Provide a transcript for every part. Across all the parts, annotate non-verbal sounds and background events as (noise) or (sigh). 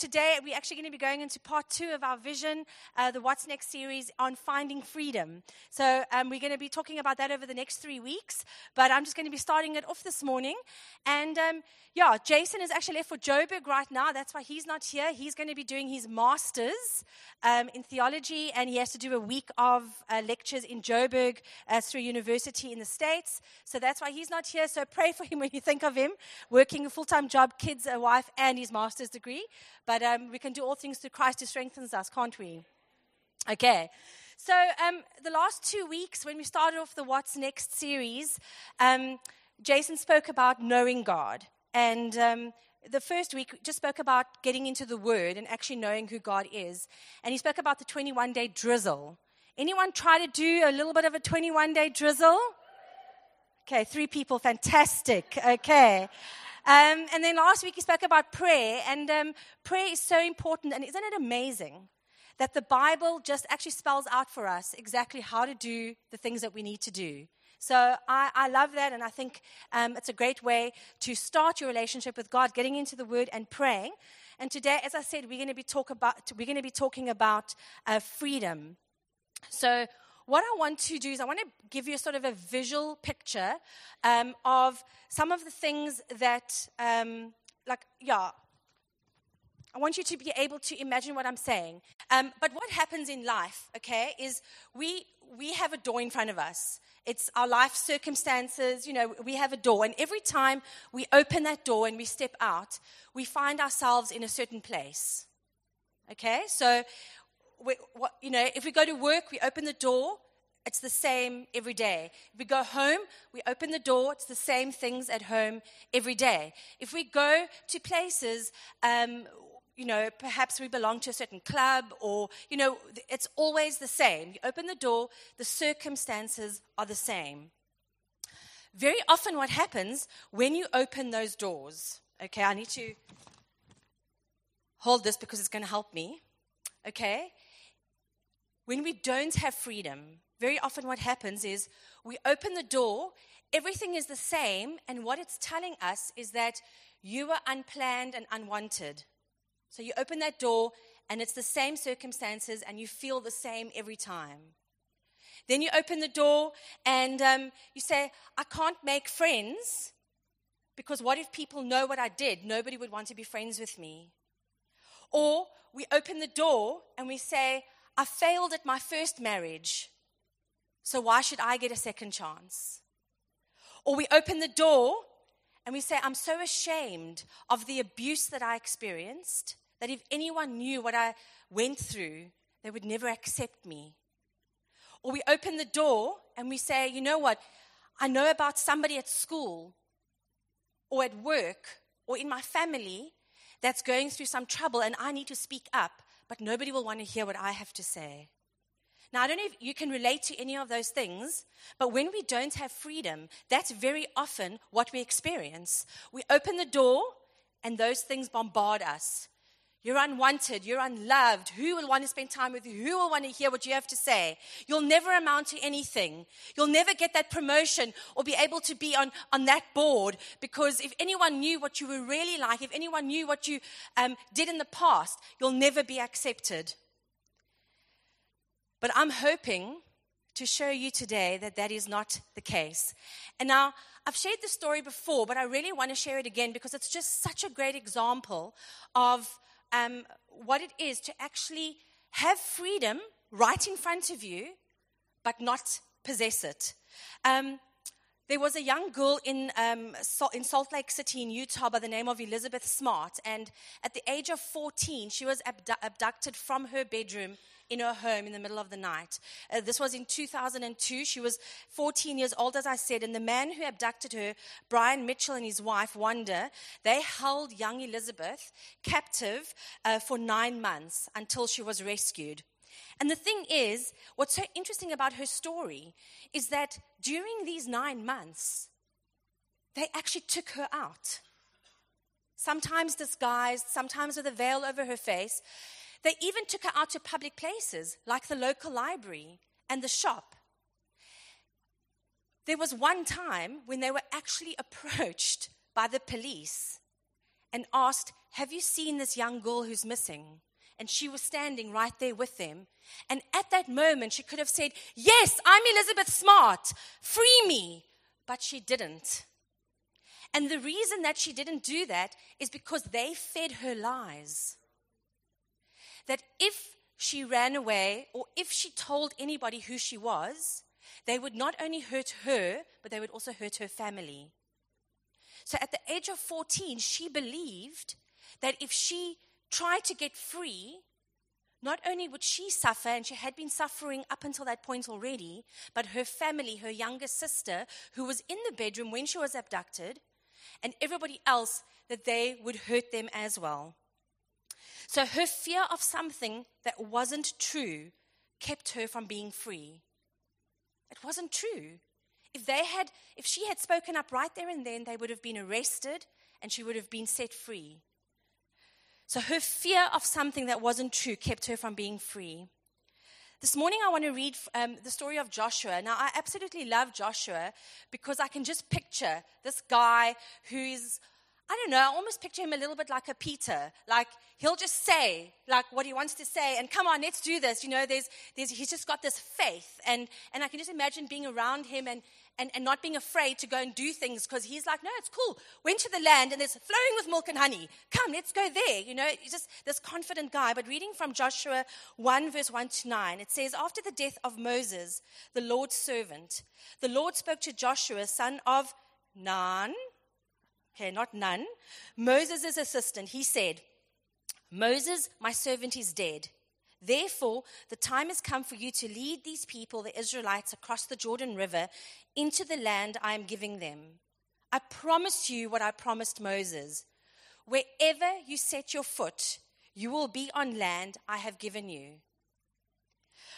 today we're actually going to be going into part two of our vision, uh, the What's Next series on finding freedom. So um, we're going to be talking about that over the next three weeks. But I'm just going to be starting it off this morning. And um, yeah, Jason is actually left for Joburg right now. That's why he's not here. He's going to be doing his master's um, in theology, and he has to do a week of uh, lectures in Joburg uh, through university in the States. So that's why he's not here. So pray for him (laughs) when you think of him, working a full time job, kids, a wife, and his master's degree. But um, we can do all things through Christ who strengthens us, can't we? Okay. So, um, the last two weeks, when we started off the What's Next series, um, Jason spoke about knowing God. And um, the first week just spoke about getting into the Word and actually knowing who God is. And he spoke about the 21 day drizzle. Anyone try to do a little bit of a 21 day drizzle? Okay, three people, fantastic. Okay. Um, and then last week he spoke about prayer, and um, prayer is so important. And isn't it amazing that the Bible just actually spells out for us exactly how to do the things that we need to do? So I, I love that, and I think um, it's a great way to start your relationship with God, getting into the Word and praying. And today, as I said, we're going to be talk about we're going to be talking about uh, freedom. So what I want to do is I want to give you sort of a visual picture um, of some of the things that, um, like, yeah. I want you to be able to imagine what I'm saying. Um, but what happens in life, okay, is we we have a door in front of us. It's our life circumstances, you know, we have a door. And every time we open that door and we step out, we find ourselves in a certain place. Okay? So, we, what, you know, if we go to work, we open the door, it's the same every day. If we go home, we open the door, it's the same things at home every day. If we go to places, um, you know, perhaps we belong to a certain club or, you know, it's always the same. You open the door, the circumstances are the same. Very often, what happens when you open those doors, okay, I need to hold this because it's going to help me, okay? When we don't have freedom, very often what happens is we open the door, everything is the same, and what it's telling us is that you were unplanned and unwanted. So you open that door, and it's the same circumstances, and you feel the same every time. Then you open the door, and um, you say, I can't make friends because what if people know what I did? Nobody would want to be friends with me. Or we open the door and we say, I failed at my first marriage, so why should I get a second chance? Or we open the door and we say, I'm so ashamed of the abuse that I experienced that if anyone knew what I went through, they would never accept me. Or we open the door and we say, you know what? I know about somebody at school or at work or in my family that's going through some trouble and I need to speak up, but nobody will want to hear what I have to say. Now, I don't know if you can relate to any of those things, but when we don't have freedom, that's very often what we experience. We open the door and those things bombard us. You're unwanted. You're unloved. Who will want to spend time with you? Who will want to hear what you have to say? You'll never amount to anything. You'll never get that promotion or be able to be on, on that board because if anyone knew what you were really like, if anyone knew what you um, did in the past, you'll never be accepted. But I'm hoping to show you today that that is not the case. And now, I've shared this story before, but I really want to share it again because it's just such a great example of um, what it is to actually have freedom right in front of you, but not possess it. Um, there was a young girl in, um, in Salt Lake City in Utah by the name of Elizabeth Smart, and at the age of 14, she was abdu- abducted from her bedroom in her home in the middle of the night. Uh, this was in 2002. She was 14 years old, as I said, and the man who abducted her, Brian Mitchell, and his wife, Wanda, they held young Elizabeth captive uh, for nine months until she was rescued. And the thing is, what's so interesting about her story is that during these nine months, they actually took her out. Sometimes disguised, sometimes with a veil over her face. They even took her out to public places like the local library and the shop. There was one time when they were actually (laughs) approached by the police and asked, Have you seen this young girl who's missing? And she was standing right there with them. And at that moment, she could have said, Yes, I'm Elizabeth Smart, free me. But she didn't. And the reason that she didn't do that is because they fed her lies. That if she ran away or if she told anybody who she was, they would not only hurt her, but they would also hurt her family. So at the age of 14, she believed that if she tried to get free, not only would she suffer, and she had been suffering up until that point already, but her family, her younger sister, who was in the bedroom when she was abducted, and everybody else, that they would hurt them as well. So her fear of something that wasn't true kept her from being free. It wasn't true. If they had, if she had spoken up right there and then, they would have been arrested and she would have been set free. So her fear of something that wasn't true kept her from being free. This morning, I want to read um, the story of Joshua. Now, I absolutely love Joshua because I can just picture this guy who is I don't know, I almost picture him a little bit like a Peter. Like he'll just say like what he wants to say and come on, let's do this. You know, there's, there's he's just got this faith. And, and I can just imagine being around him and, and, and not being afraid to go and do things because he's like, no, it's cool. Went to the land and it's flowing with milk and honey. Come, let's go there. You know, he's just this confident guy. But reading from Joshua 1, verse 1 to 9, it says, After the death of Moses, the Lord's servant, the Lord spoke to Joshua, son of Nun okay, not none, Moses' assistant, he said, Moses, my servant, is dead. Therefore, the time has come for you to lead these people, the Israelites, across the Jordan River into the land I am giving them. I promise you what I promised Moses. Wherever you set your foot, you will be on land I have given you.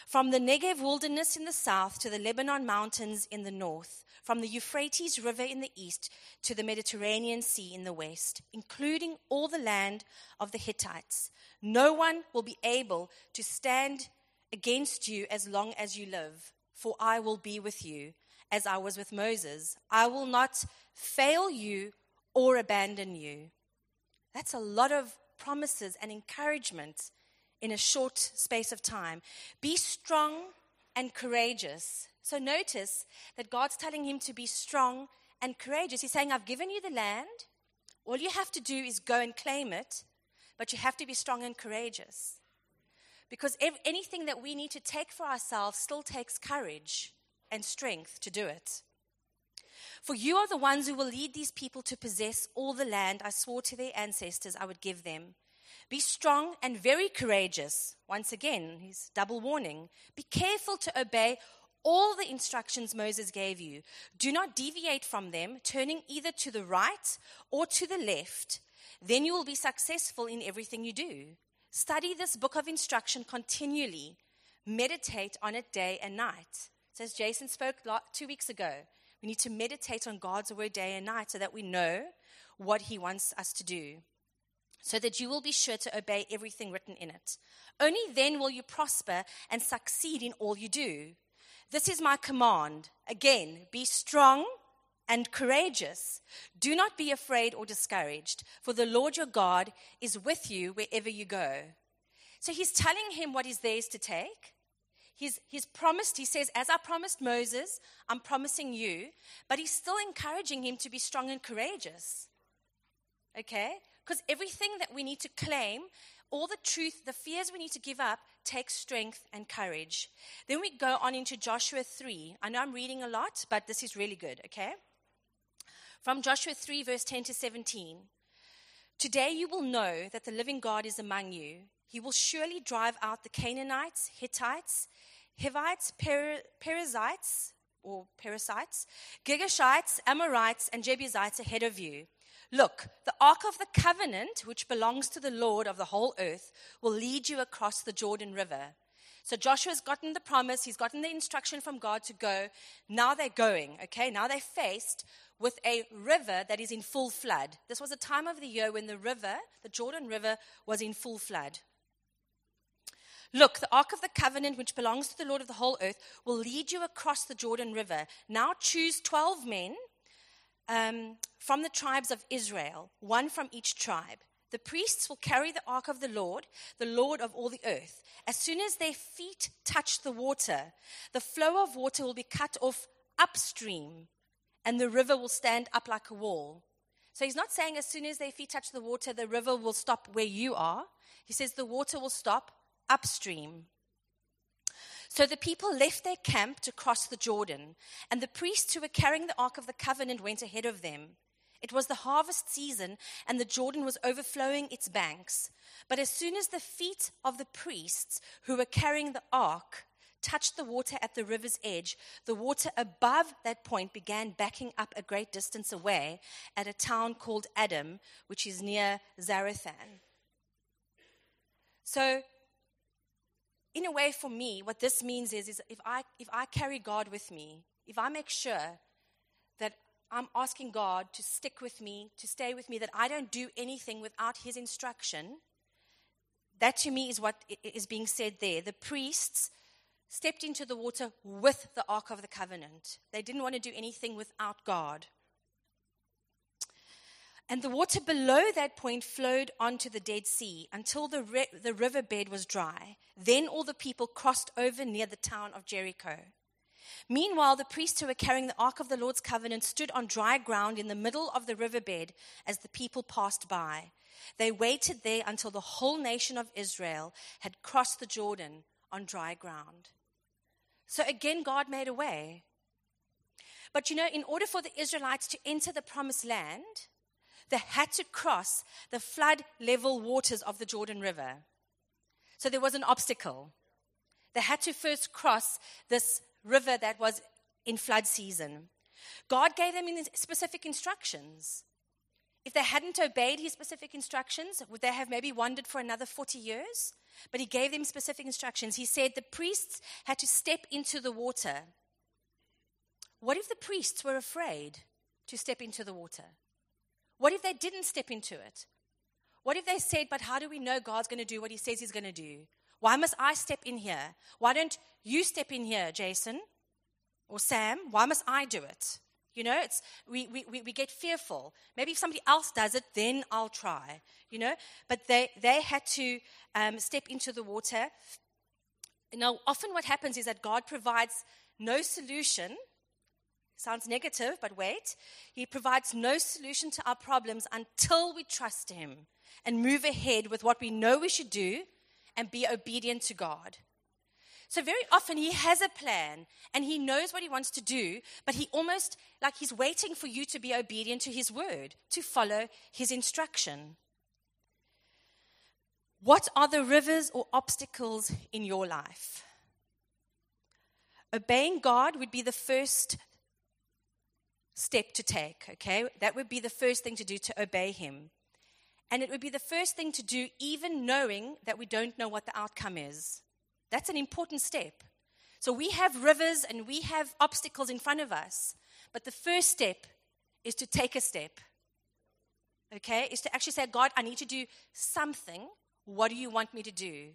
From the Negev wilderness in the south to the Lebanon mountains in the north, from the Euphrates River in the east to the Mediterranean Sea in the west, including all the land of the Hittites. No one will be able to stand against you as long as you live, for I will be with you, as I was with Moses. I will not fail you or abandon you. That's a lot of promises and encouragement in a short space of time. Be strong and courageous. So notice that God's telling him to be strong and courageous. He's saying, I've given you the land. All you have to do is go and claim it, but you have to be strong and courageous. Because anything that we need to take for ourselves still takes courage and strength to do it. For you are the ones who will lead these people to possess all the land I swore to their ancestors I would give them. Be strong and very courageous. Once again, his double warning. Be careful to obey all the instructions Moses gave you. Do not deviate from them, turning either to the right or to the left. Then you will be successful in everything you do. Study this book of instruction continually. Meditate on it day and night. So, as Jason spoke two weeks ago, we need to meditate on God's word day and night so that we know what He wants us to do, so that you will be sure to obey everything written in it. Only then will you prosper and succeed in all you do. This is my command. Again, be strong and courageous. Do not be afraid or discouraged, for the Lord your God is with you wherever you go. So he's telling him what is theirs to take. He's, he's promised, he says, as I promised Moses, I'm promising you, but he's still encouraging him to be strong and courageous. Okay? Because everything that we need to claim all the truth, the fears we need to give up, takes strength and courage. Then we go on into Joshua 3. I know I'm reading a lot, but this is really good, okay? From Joshua 3, verse 10 to 17. Today you will know that the living God is among you. He will surely drive out the Canaanites, Hittites, Hivites, per- Perizzites, or Perizzites, Girgashites, Amorites, and Jebusites ahead of you. Look, the ark of the covenant, which belongs to the Lord of the whole earth, will lead you across the Jordan River. So Joshua's gotten the promise, he's gotten the instruction from God to go. Now they're going, okay? Now they're faced with a river that is in full flood. This was a time of the year when the river, the Jordan River, was in full flood. Look, the Ark of the Covenant, which belongs to the Lord of the whole earth, will lead you across the Jordan River. Now choose 12 men um, from the tribes of Israel, one from each tribe. The priests will carry the ark of the Lord, the Lord of all the earth. As soon as their feet touch the water, the flow of water will be cut off upstream, and the river will stand up like a wall. So he's not saying as soon as their feet touch the water, the river will stop where you are. He says the water will stop upstream. So the people left their camp to cross the Jordan, and the priests who were carrying the Ark of the Covenant went ahead of them. It was the harvest season, and the Jordan was overflowing its banks. But as soon as the feet of the priests who were carrying the ark touched the water at the river's edge, the water above that point began backing up a great distance away at a town called Adam, which is near Zarethan. So, in a way, for me, what this means is, is if, I, if I carry God with me, if I make sure that I'm asking God to stick with me, to stay with me, that I don't do anything without His instruction, that to me is what is being said there. The priests stepped into the water with the Ark of the Covenant. They didn't want to do anything without God. And the water below that point flowed onto the Dead Sea until the, ri- the riverbed was dry. Then all the people crossed over near the town of Jericho. Meanwhile, the priests who were carrying the Ark of the Lord's covenant stood on dry ground in the middle of the riverbed as the people passed by. They waited there until the whole nation of Israel had crossed the Jordan on dry ground. So again, God made a way. But you know, in order for the Israelites to enter the promised land, they had to cross the flood level waters of the Jordan River. So there was an obstacle. They had to first cross this river that was in flood season. God gave them specific instructions. If they hadn't obeyed his specific instructions, would they have maybe wandered for another 40 years? But he gave them specific instructions. He said the priests had to step into the water. What if the priests were afraid to step into the water? What if they didn't step into it? What if they said, But how do we know God's going to do what he says he's going to do? Why must I step in here? Why don't you step in here, Jason or Sam? Why must I do it? You know, it's, we, we, we get fearful. Maybe if somebody else does it, then I'll try, you know. But they, they had to um, step into the water. Now, often what happens is that God provides no solution. Sounds negative, but wait. He provides no solution to our problems until we trust Him and move ahead with what we know we should do and be obedient to God. So, very often he has a plan and he knows what he wants to do, but he almost like he's waiting for you to be obedient to his word, to follow his instruction. What are the rivers or obstacles in your life? Obeying God would be the first step to take, okay? That would be the first thing to do to obey Him. And it would be the first thing to do, even knowing that we don't know what the outcome is. That's an important step. So we have rivers and we have obstacles in front of us. But the first step is to take a step. Okay? Is to actually say, God, I need to do something. What do you want me to do?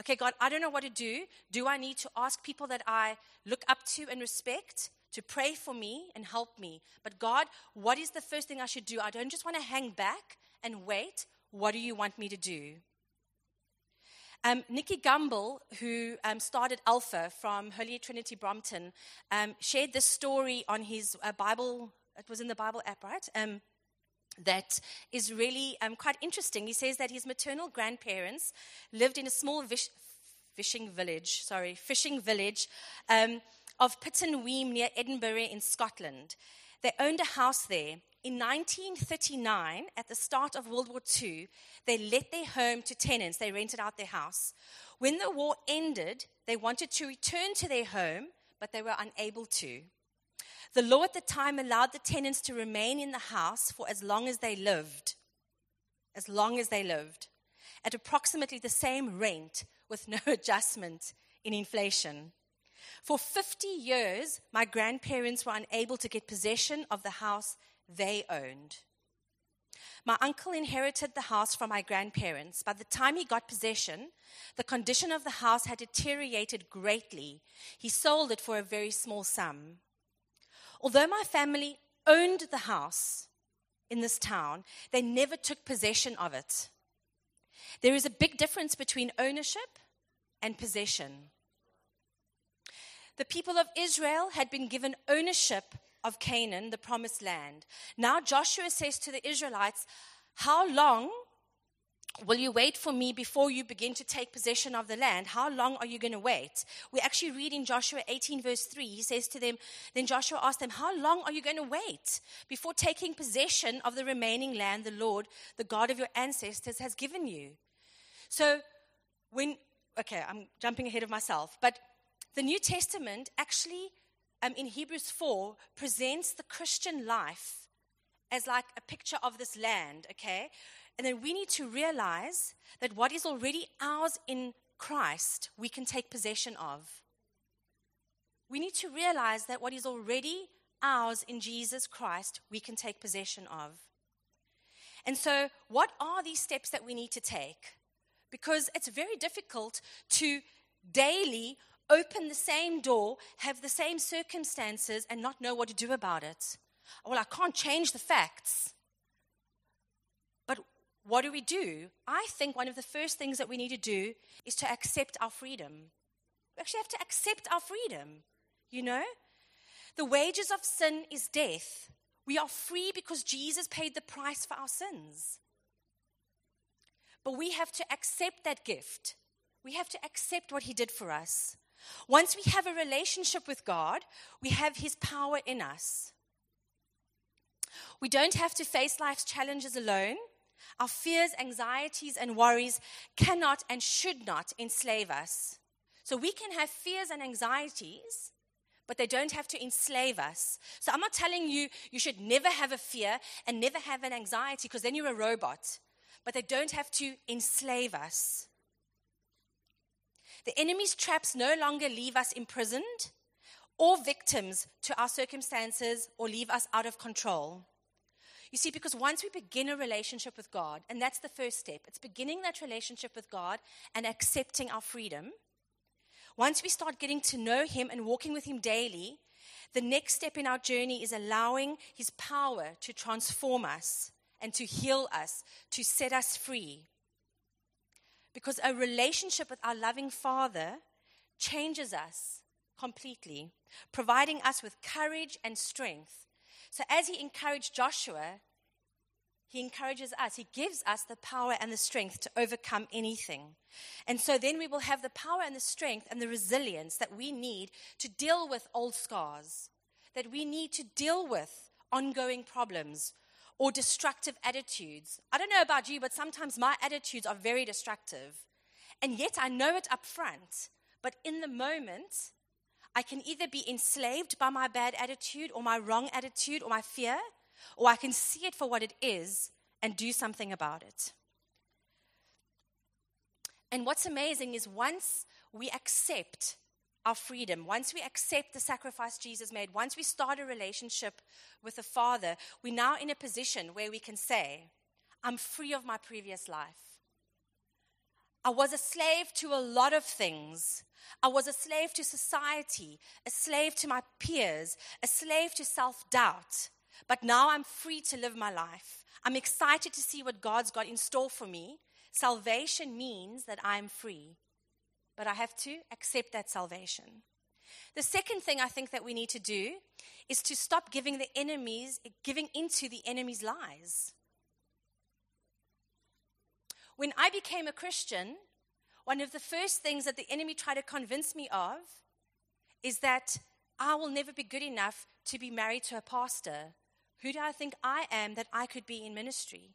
Okay, God, I don't know what to do. Do I need to ask people that I look up to and respect to pray for me and help me? But God, what is the first thing I should do? I don't just want to hang back and wait. What do you want me to do? Um, Nicky Gumbel, who um, started Alpha from Holy Trinity Brompton, um, shared this story on his uh, Bible, it was in the Bible app, right? Um, that is really um, quite interesting. He says that his maternal grandparents lived in a small fishing village, sorry, fishing village um, of Pittenweem near Edinburgh in Scotland. They owned a house there. In 1939, at the start of World War II, they let their home to tenants. They rented out their house. When the war ended, they wanted to return to their home, but they were unable to. The law at the time allowed the tenants to remain in the house for as long as they lived. As long as they lived. At approximately the same rent with (laughs) no adjustment in inflation. For 50 years, my grandparents were unable to get possession of the house they owned. My uncle inherited the house from my grandparents. By the time he got possession, the condition of the house had deteriorated greatly. He sold it for a very small sum. Although my family owned the house in this town, they never took possession of it. There is a big difference between ownership and possession. The people of Israel had been given ownership of Canaan, the promised land. Now Joshua says to the Israelites, How long Will you wait for me before you begin to take possession of the land? How long are you going to wait? We actually read in Joshua 18, verse 3, he says to them, Then Joshua asked them, How long are you going to wait before taking possession of the remaining land the Lord, the God of your ancestors, has given you? So, when, okay, I'm jumping ahead of myself, but the New Testament actually, um, in Hebrews 4, presents the Christian life as like a picture of this land, okay? And then we need to realize that what is already ours in Christ, we can take possession of. We need to realize that what is already ours in Jesus Christ, we can take possession of. And so, what are these steps that we need to take? Because it's very difficult to daily open the same door, have the same circumstances, and not know what to do about it. Well, I can't change the facts. But what do we do? I think one of the first things that we need to do is to accept our freedom. We actually have to accept our freedom, you know? The wages of sin is death. We are free because Jesus paid the price for our sins. But we have to accept that gift. We have to accept what He did for us. Once we have a relationship with God, we have His power in us. We don't have to face life's challenges alone. Our fears, anxieties, and worries cannot and should not enslave us. So we can have fears and anxieties, but they don't have to enslave us. So I'm not telling you you should never have a fear and never have an anxiety because then you're a robot. But they don't have to enslave us. The enemy's traps no longer leave us imprisoned or victims to our circumstances or leave us out of control. You see, because once we begin a relationship with God, and that's the first step, it's beginning that relationship with God and accepting our freedom. Once we start getting to know Him and walking with Him daily, the next step in our journey is allowing His power to transform us and to heal us, to set us free. Because a relationship with our loving Father changes us completely, providing us with courage and strength so, as he encouraged Joshua, he encourages us. He gives us the power and the strength to overcome anything. And so then we will have the power and the strength and the resilience that we need to deal with old scars, that we need to deal with ongoing problems or destructive attitudes. I don't know about you, but sometimes my attitudes are very destructive. And yet I know it up front. But in the moment, I can either be enslaved by my bad attitude or my wrong attitude or my fear, or I can see it for what it is and do something about it. And what's amazing is once we accept our freedom, once we accept the sacrifice Jesus made, once we start a relationship with the Father, we're now in a position where we can say, I'm free of my previous life. I was a slave to a lot of things. I was a slave to society, a slave to my peers, a slave to self doubt. But now I'm free to live my life. I'm excited to see what God's got in store for me. Salvation means that I'm free, but I have to accept that salvation. The second thing I think that we need to do is to stop giving the enemies, giving into the enemy's lies. When I became a Christian, one of the first things that the enemy tried to convince me of is that I will never be good enough to be married to a pastor. Who do I think I am that I could be in ministry?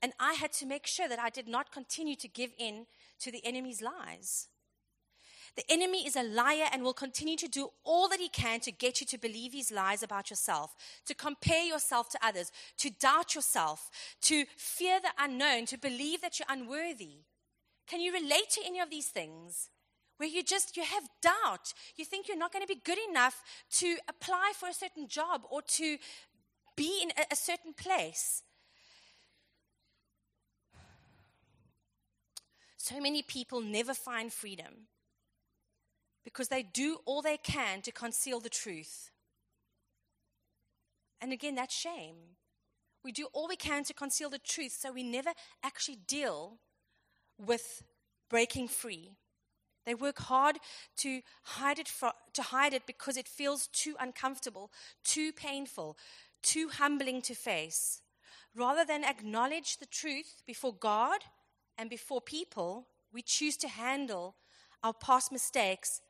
And I had to make sure that I did not continue to give in to the enemy's lies. The enemy is a liar and will continue to do all that he can to get you to believe his lies about yourself, to compare yourself to others, to doubt yourself, to fear the unknown, to believe that you're unworthy. Can you relate to any of these things? Where you just you have doubt. You think you're not going to be good enough to apply for a certain job or to be in a, a certain place. So many people never find freedom because they do all they can to conceal the truth. And again, that's shame. We do all we can to conceal the truth, so we never actually deal with breaking free. They work hard to hide it, to hide it because it feels too uncomfortable, too painful, too humbling to face. Rather than acknowledge the truth before God and before people, we choose to handle our past mistakes,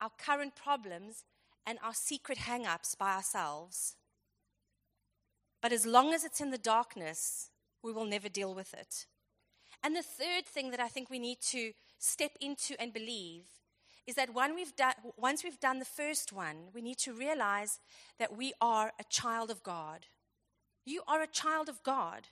our current problems, and our secret hang ups by ourselves. But as long as it's in the darkness, we will never deal with it. And the third thing that I think we need to step into and believe is that we've done, once we've done the first one, we need to realize that we are a child of God. You are a child of God.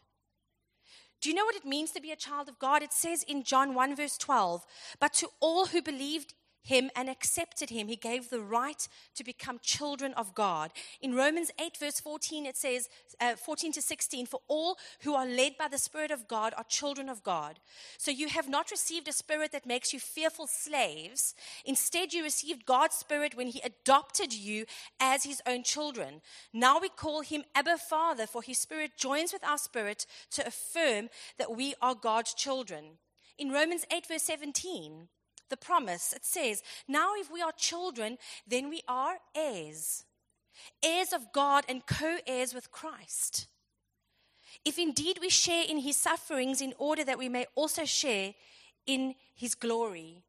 Do you know what it means to be a child of God? It says in John 1, verse 12, but to all who believed him and accepted him, he gave the right to become children of God. In Romans 8, verse 14, it says, uh, 14 to 16, for all who are led by the Spirit of God are children of God. So you have not received a spirit that makes you fearful slaves. Instead, you received God's Spirit when he adopted you as his own children. Now we call him Abba Father, for his Spirit joins with our spirit to affirm that we are God's children. In Romans 8, verse 17, the promise. It says, Now if we are children, then we are heirs, heirs of God and co heirs with Christ. If indeed we share in his sufferings, in order that we may also share in his glory.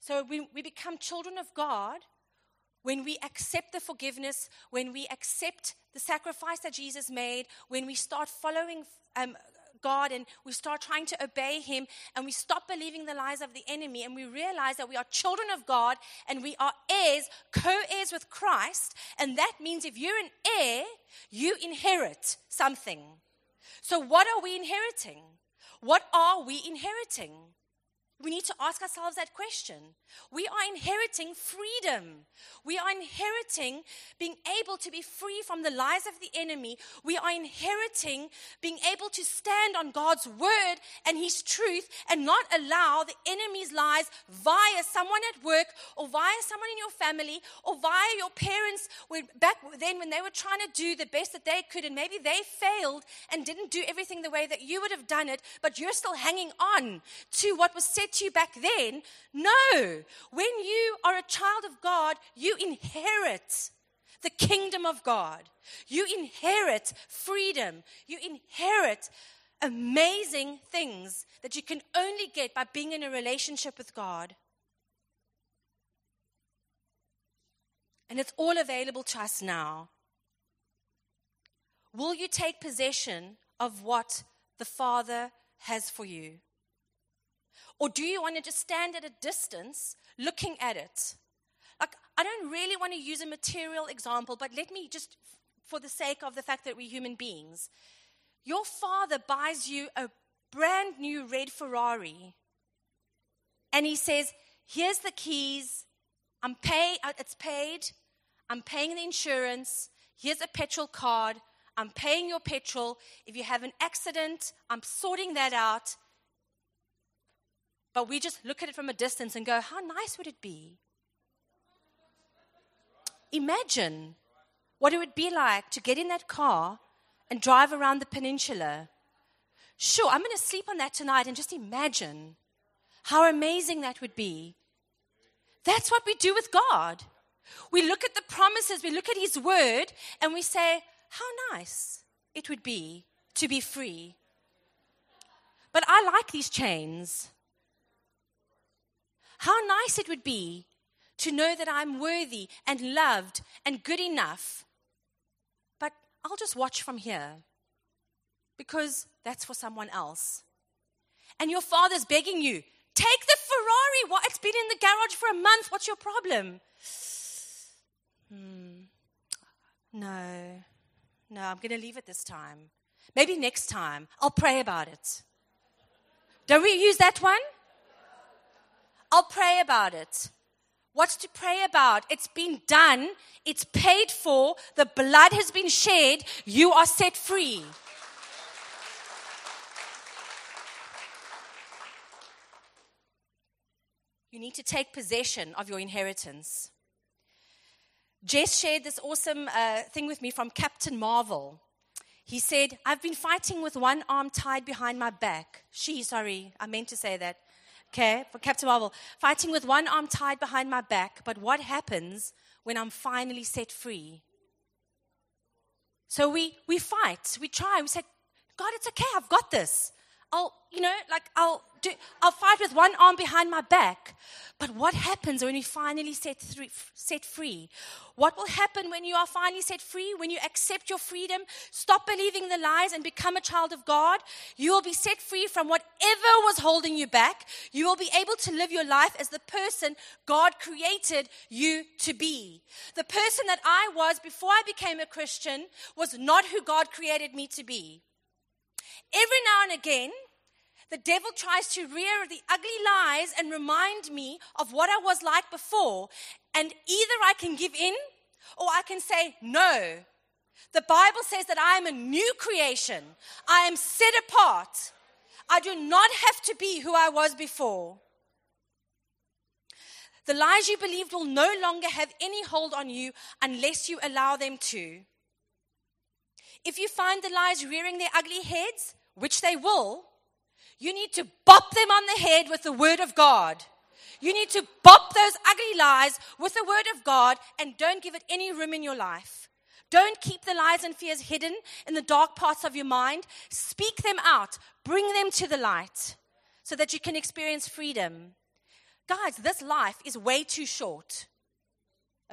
So we, we become children of God when we accept the forgiveness, when we accept the sacrifice that Jesus made, when we start following um, God and we start trying to obey Him and we stop believing the lies of the enemy and we realize that we are children of God and we are heirs, co heirs with Christ. And that means if you're an heir, you inherit something. So, what are we inheriting? What are we inheriting? We need to ask ourselves that question. We are inheriting freedom. We are inheriting being able to be free from the lies of the enemy. We are inheriting being able to stand on God's word and his truth and not allow the enemy's lies via someone at work or via someone in your family or via your parents back then when they were trying to do the best that they could and maybe they failed and didn't do everything the way that you would have done it, but you're still hanging on to what was said to you back then. No. When you are a child of God, you inherit the kingdom of God. You inherit freedom. You inherit amazing things that you can only get by being in a relationship with God. And it's all available to us now. Will you take possession of what the Father has for you? Or do you want to just stand at a distance looking at it? Like, I don't really want to use a material example, but let me just, for the sake of the fact that we're human beings, your father buys you a brand new red Ferrari, and he says, Here's the keys. I'm pay, uh, it's paid. I'm paying the insurance. Here's a petrol card. I'm paying your petrol. If you have an accident, I'm sorting that out. But we just look at it from a distance and go, how nice would it be? Imagine what it would be like to get in that car and drive around the peninsula. Sure, I'm going to sleep on that tonight and just imagine how amazing that would be. That's what we do with God. We look at the promises, we look at His word, and we say, How nice it would be to be free. But I like these chains. How nice it would be to know that I'm worthy and loved and good enough. But I'll just watch from here because that's for someone else. And your father's begging you, take the Ferrari. What? It's been in the garage for a month. What's your problem? Hmm. No, no, I'm going to leave it this time. Maybe next time. I'll pray about it. Don't we use that one? I'll pray about it. What's to pray about? It's been done. It's paid for. The blood has been shed. You are set free. You need to take possession of your inheritance. Jess shared this awesome uh, thing with me from Captain Marvel. He said, I've been fighting with one arm tied behind my back. She, sorry, I meant to say that. Okay, for Captain Marvel. Fighting with one arm tied behind my back, but what happens when I'm finally set free? So we, we fight, we try, we say, God, it's okay, I've got this. I'll, you know, like I'll do, I'll fight with one arm behind my back. But what happens when you finally set, set free? What will happen when you are finally set free? When you accept your freedom, stop believing the lies, and become a child of God? You will be set free from whatever was holding you back. You will be able to live your life as the person God created you to be. The person that I was before I became a Christian was not who God created me to be. Every now and again, the devil tries to rear the ugly lies and remind me of what I was like before. And either I can give in or I can say, no. The Bible says that I am a new creation, I am set apart. I do not have to be who I was before. The lies you believed will no longer have any hold on you unless you allow them to. If you find the lies rearing their ugly heads, which they will, you need to bop them on the head with the word of God. You need to bop those ugly lies with the word of God and don't give it any room in your life. Don't keep the lies and fears hidden in the dark parts of your mind. Speak them out. Bring them to the light so that you can experience freedom. Guys, this life is way too short.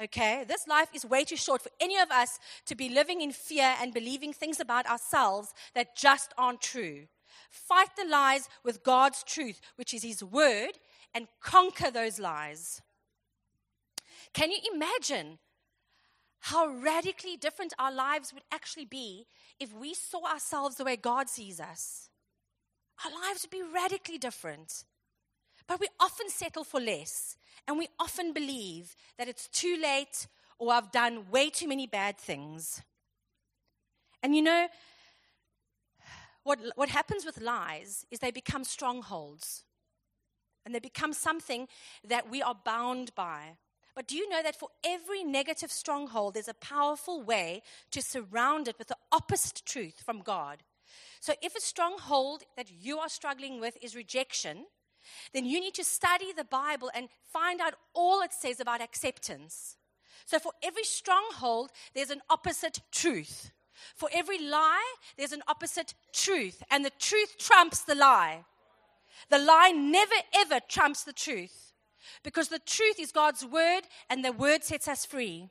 Okay? This life is way too short for any of us to be living in fear and believing things about ourselves that just aren't true. Fight the lies with God's truth, which is His word, and conquer those lies. Can you imagine how radically different our lives would actually be if we saw ourselves the way God sees us? Our lives would be radically different. But we often settle for less, and we often believe that it's too late or I've done way too many bad things. And you know, what, what happens with lies is they become strongholds. And they become something that we are bound by. But do you know that for every negative stronghold, there's a powerful way to surround it with the opposite truth from God? So if a stronghold that you are struggling with is rejection, then you need to study the Bible and find out all it says about acceptance. So for every stronghold, there's an opposite truth. For every lie, there's an opposite truth, and the truth trumps the lie. The lie never ever trumps the truth because the truth is God's word, and the word sets us free.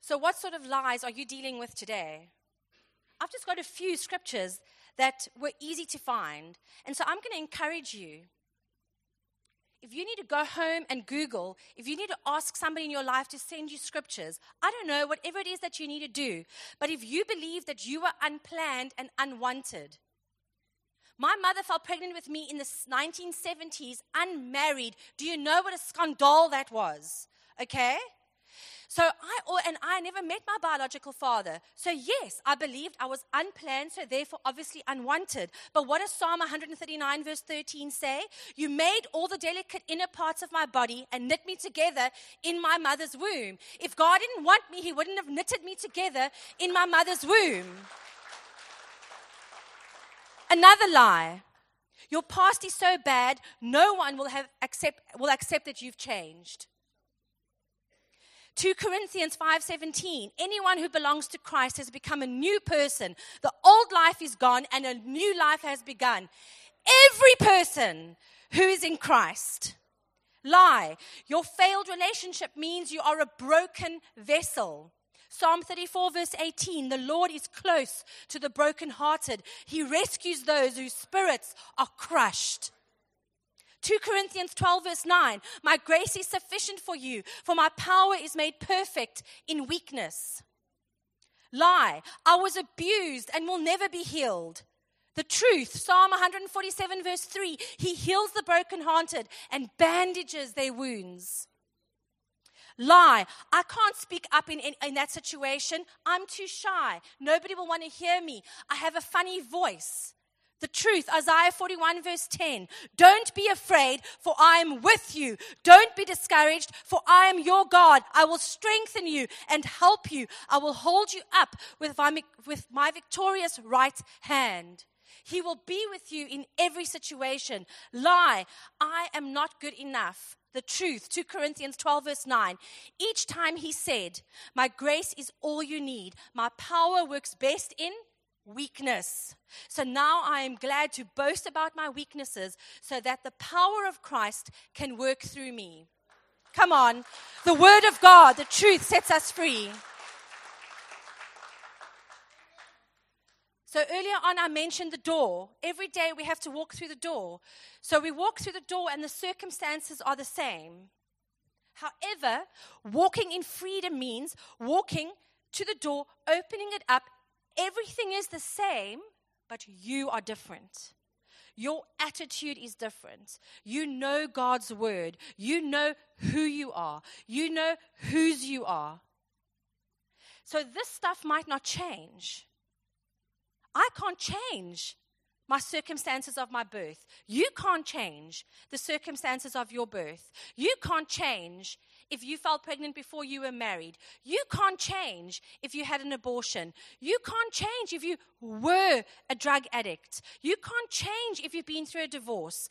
So, what sort of lies are you dealing with today? I've just got a few scriptures that were easy to find. And so I'm going to encourage you if you need to go home and Google, if you need to ask somebody in your life to send you scriptures, I don't know, whatever it is that you need to do. But if you believe that you were unplanned and unwanted, my mother fell pregnant with me in the 1970s, unmarried. Do you know what a scandal that was? Okay? So I, and I never met my biological father. So yes, I believed I was unplanned, so therefore obviously unwanted. But what does Psalm 139 verse 13 say? You made all the delicate inner parts of my body and knit me together in my mother's womb. If God didn't want me, he wouldn't have knitted me together in my mother's womb. Another lie. Your past is so bad, no one will, have accept, will accept that you've changed. 2 Corinthians 5:17 Anyone who belongs to Christ has become a new person. The old life is gone and a new life has begun. Every person who is in Christ. Lie. Your failed relationship means you are a broken vessel. Psalm 34, verse 18 The Lord is close to the brokenhearted. He rescues those whose spirits are crushed. 2 Corinthians 12, verse 9 My grace is sufficient for you, for my power is made perfect in weakness. Lie, I was abused and will never be healed. The truth, Psalm 147, verse 3 He heals the brokenhearted and bandages their wounds. Lie, I can't speak up in, in, in that situation. I'm too shy. Nobody will want to hear me. I have a funny voice. The truth, Isaiah 41, verse 10. Don't be afraid, for I am with you. Don't be discouraged, for I am your God. I will strengthen you and help you. I will hold you up with my, with my victorious right hand. He will be with you in every situation. Lie, I am not good enough. The truth, 2 Corinthians 12, verse 9. Each time he said, My grace is all you need. My power works best in weakness. So now I am glad to boast about my weaknesses so that the power of Christ can work through me. Come on. The word of God, the truth sets us free. So earlier on, I mentioned the door. Every day we have to walk through the door. So we walk through the door, and the circumstances are the same. However, walking in freedom means walking to the door, opening it up. Everything is the same, but you are different. Your attitude is different. You know God's word. You know who you are. You know whose you are. So this stuff might not change. I can't change my circumstances of my birth. You can't change the circumstances of your birth. You can't change if you fell pregnant before you were married. You can't change if you had an abortion. You can't change if you were a drug addict. You can't change if you've been through a divorce.